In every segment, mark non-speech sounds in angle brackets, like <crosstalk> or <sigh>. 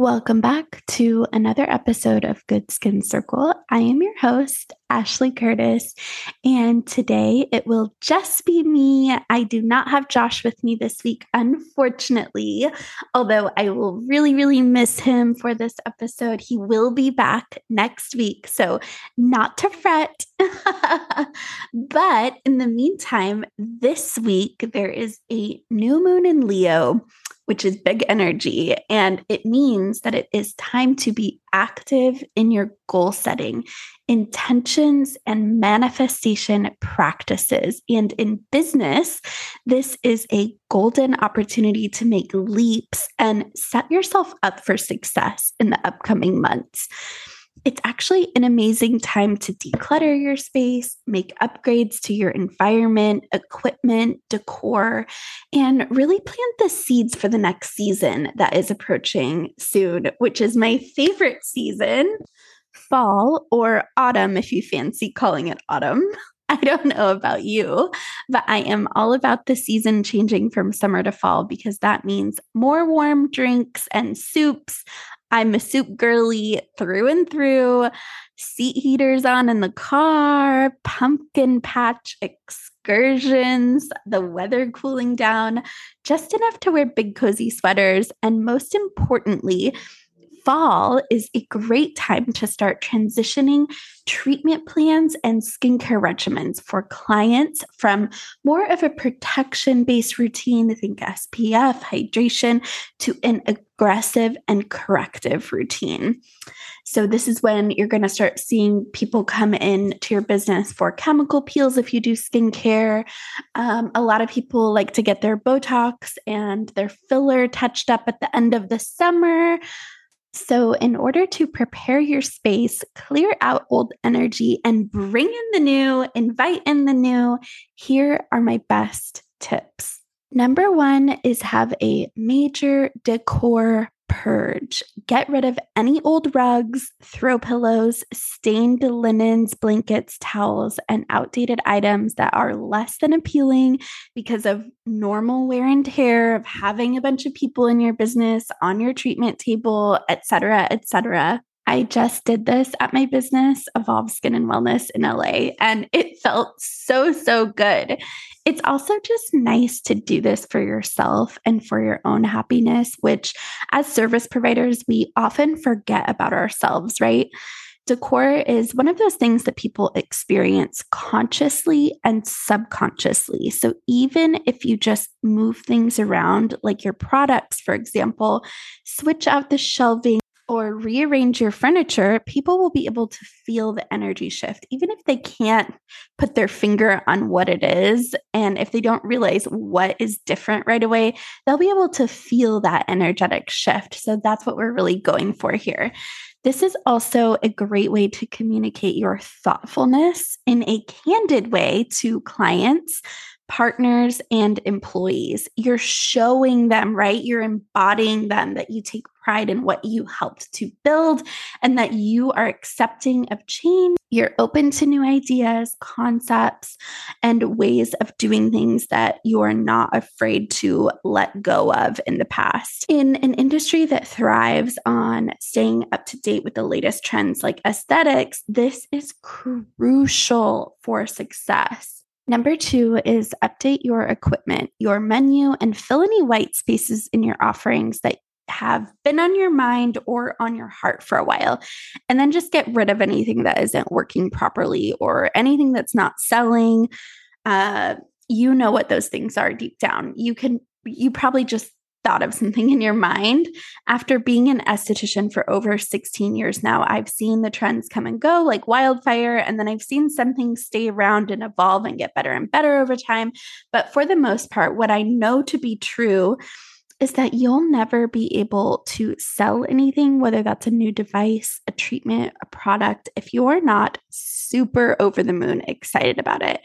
Welcome back to another episode of Good Skin Circle. I am your host, Ashley Curtis, and today it will just be me. I do not have Josh with me this week, unfortunately, although I will really, really miss him for this episode. He will be back next week, so not to fret. <laughs> but in the meantime, this week there is a new moon in Leo which is big energy. And it means that it is time to be active in your goal setting, intentions, and manifestation practices. And in business, this is a golden opportunity to make leaps and set yourself up for success in the upcoming months it's actually an amazing time to declutter your space, make upgrades to your environment, equipment, decor, and really plant the seeds for the next season that is approaching soon, which is my favorite season fall or autumn, if you fancy calling it autumn. <laughs> I don't know about you, but I am all about the season changing from summer to fall because that means more warm drinks and soups. I'm a soup girly through and through. Seat heaters on in the car, pumpkin patch excursions, the weather cooling down, just enough to wear big cozy sweaters, and most importantly, fall is a great time to start transitioning treatment plans and skincare regimens for clients from more of a protection based routine, think SPF, hydration, to an aggressive and corrective routine. So, this is when you're going to start seeing people come in to your business for chemical peels if you do skincare. Um, a lot of people like to get their Botox and their filler touched up at the end of the summer. So, in order to prepare your space, clear out old energy, and bring in the new, invite in the new, here are my best tips. Number one is have a major decor purge. Get rid of any old rugs, throw pillows, stained linens, blankets, towels, and outdated items that are less than appealing because of normal wear and tear of having a bunch of people in your business on your treatment table, etc., etc. I just did this at my business, Evolve Skin and Wellness in LA, and it felt so, so good. It's also just nice to do this for yourself and for your own happiness, which as service providers, we often forget about ourselves, right? Decor is one of those things that people experience consciously and subconsciously. So, even if you just move things around, like your products, for example, switch out the shelving or rearrange your furniture, people will be able to feel the energy shift, even if they can't put their finger on what it is. And if they don't realize what is different right away, they'll be able to feel that energetic shift. So that's what we're really going for here. This is also a great way to communicate your thoughtfulness in a candid way to clients partners and employees. You're showing them, right? You're embodying them that you take pride in what you helped to build and that you are accepting of change. You're open to new ideas, concepts, and ways of doing things that you are not afraid to let go of in the past. In an industry that thrives on staying up to date with the latest trends like aesthetics, this is crucial for success. Number two is update your equipment, your menu, and fill any white spaces in your offerings that have been on your mind or on your heart for a while. And then just get rid of anything that isn't working properly or anything that's not selling. Uh, you know what those things are deep down. You can, you probably just thought of something in your mind. After being an esthetician for over 16 years now, I've seen the trends come and go like wildfire. And then I've seen some things stay around and evolve and get better and better over time. But for the most part, what I know to be true is that you'll never be able to sell anything, whether that's a new device, a treatment, a product, if you're not super over the moon excited about it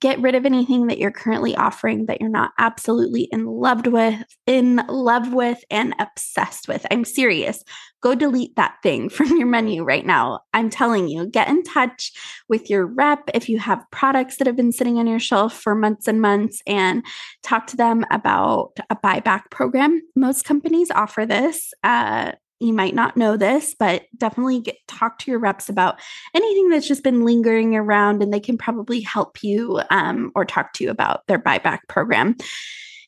get rid of anything that you're currently offering that you're not absolutely in love with in love with and obsessed with. I'm serious. Go delete that thing <laughs> from your menu right now. I'm telling you get in touch with your rep if you have products that have been sitting on your shelf for months and months and talk to them about a buyback program. Most companies offer this uh, you might not know this, but definitely get talk to your reps about anything that's just been lingering around, and they can probably help you um, or talk to you about their buyback program.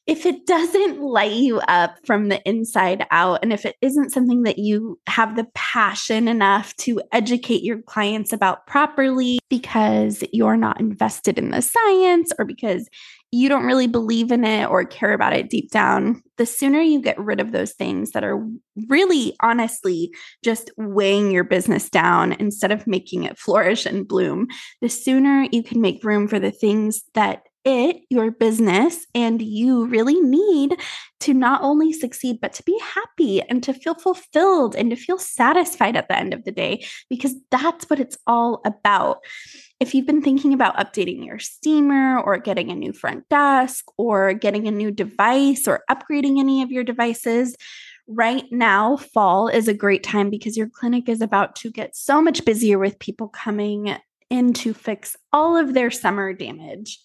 If it doesn't light you up from the inside out, and if it isn't something that you have the passion enough to educate your clients about properly because you're not invested in the science or because you don't really believe in it or care about it deep down, the sooner you get rid of those things that are really honestly just weighing your business down instead of making it flourish and bloom, the sooner you can make room for the things that it, your business, and you really need to not only succeed, but to be happy and to feel fulfilled and to feel satisfied at the end of the day, because that's what it's all about. If you've been thinking about updating your steamer or getting a new front desk or getting a new device or upgrading any of your devices, right now, fall is a great time because your clinic is about to get so much busier with people coming in to fix all of their summer damage.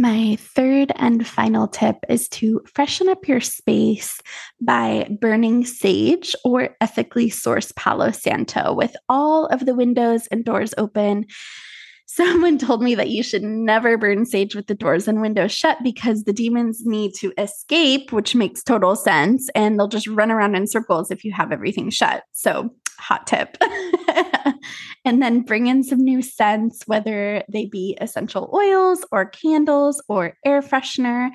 My third and final tip is to freshen up your space by burning sage or ethically sourced Palo Santo with all of the windows and doors open. <laughs> Someone told me that you should never burn sage with the doors and windows shut because the demons need to escape, which makes total sense. And they'll just run around in circles if you have everything shut. So hot tip. <laughs> and then bring in some new scents, whether they be essential oils or candles or air freshener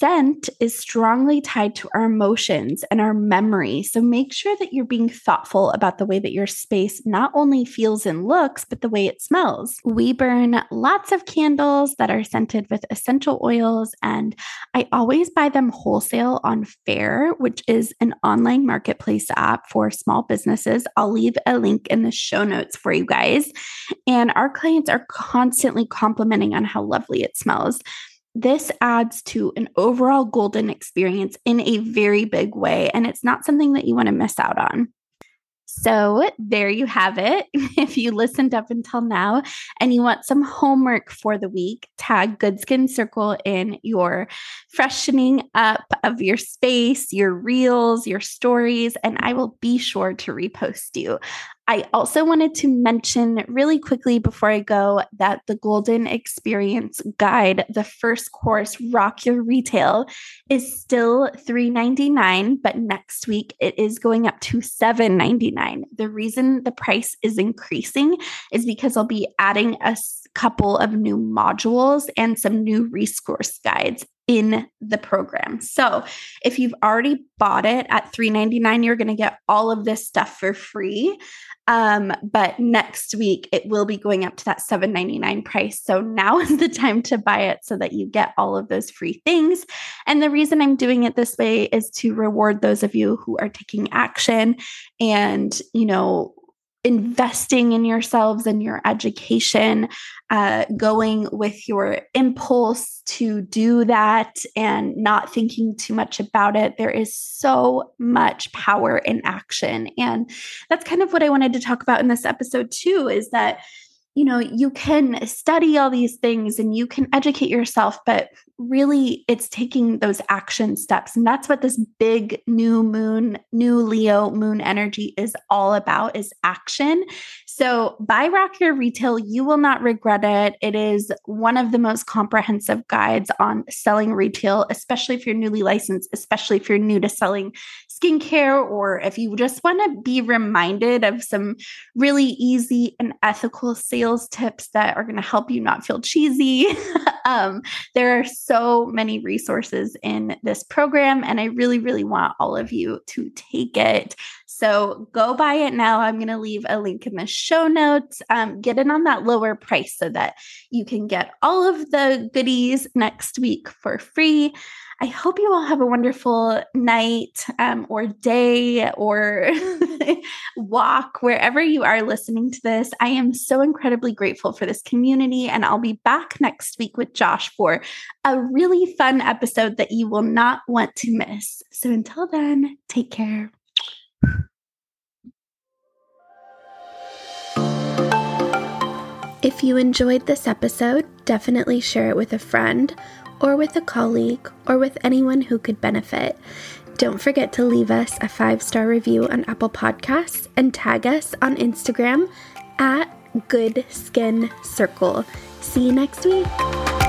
scent is strongly tied to our emotions and our memory. So make sure that you're being thoughtful about the way that your space not only feels and looks, but the way it smells. We burn lots of candles that are scented with essential oils, and I always buy them wholesale on Faire, which is an online marketplace app for small businesses. I'll leave a link in the show notes for you guys. And our clients are constantly complimenting on how lovely it smells. This adds to an overall golden experience in a very big way, and it's not something that you want to miss out on. So, there you have it. <laughs> If you listened up until now and you want some homework for the week, tag Good Skin Circle in your freshening up of your space, your reels, your stories, and I will be sure to repost you. I also wanted to mention really quickly before I go that the Golden Experience Guide, the first course, Rock Your Retail, is still $3.99, but next week it is going up to $7.99. The reason the price is increasing is because I'll be adding a couple of new modules and some new resource guides in the program. So, if you've already bought it at $3.99, you're going to get all of this stuff for free. Um, but next week it will be going up to that $7.99 price. So now <laughs> is the time to buy it so that you get all of those free things. And the reason I'm doing it this way is to reward those of you who are taking action and, you know, investing in yourselves and your education, uh, going with your impulse to do that and not thinking too much about it. There is so much power in action. And that's kind of what I wanted to talk about in this episode, too, is that you know, you can study all these things and you can educate yourself, but really it's taking those action steps. And that's what this big new moon, new Leo moon energy is all about is action. So buy Rock Your Retail. You will not regret it. It is one of the most comprehensive guides on selling retail, especially if you're newly licensed, especially if you're new to selling skincare, or if you just want to be reminded of some really easy and ethical sales tips that are going to help you not feel cheesy. <laughs> um, there are so many resources in this program, and I really, really want all of you to take it. So go buy it now. I'm going to leave a link in the show notes. Um, get it on that lower price so that you can get all of the goodies next week for free. I hope you all have a wonderful night um, or day or <laughs> walk wherever you are listening to this. I am so incredibly grateful for this community, and I'll be back next week with Josh for a really fun episode that you will not want to miss. So until then, take care. If you enjoyed this episode, definitely share it with a friend or with a colleague or with anyone who could benefit. Don't forget to leave us a five star review on Apple Podcasts and tag us on Instagram at Good Skin Circle. See you next week.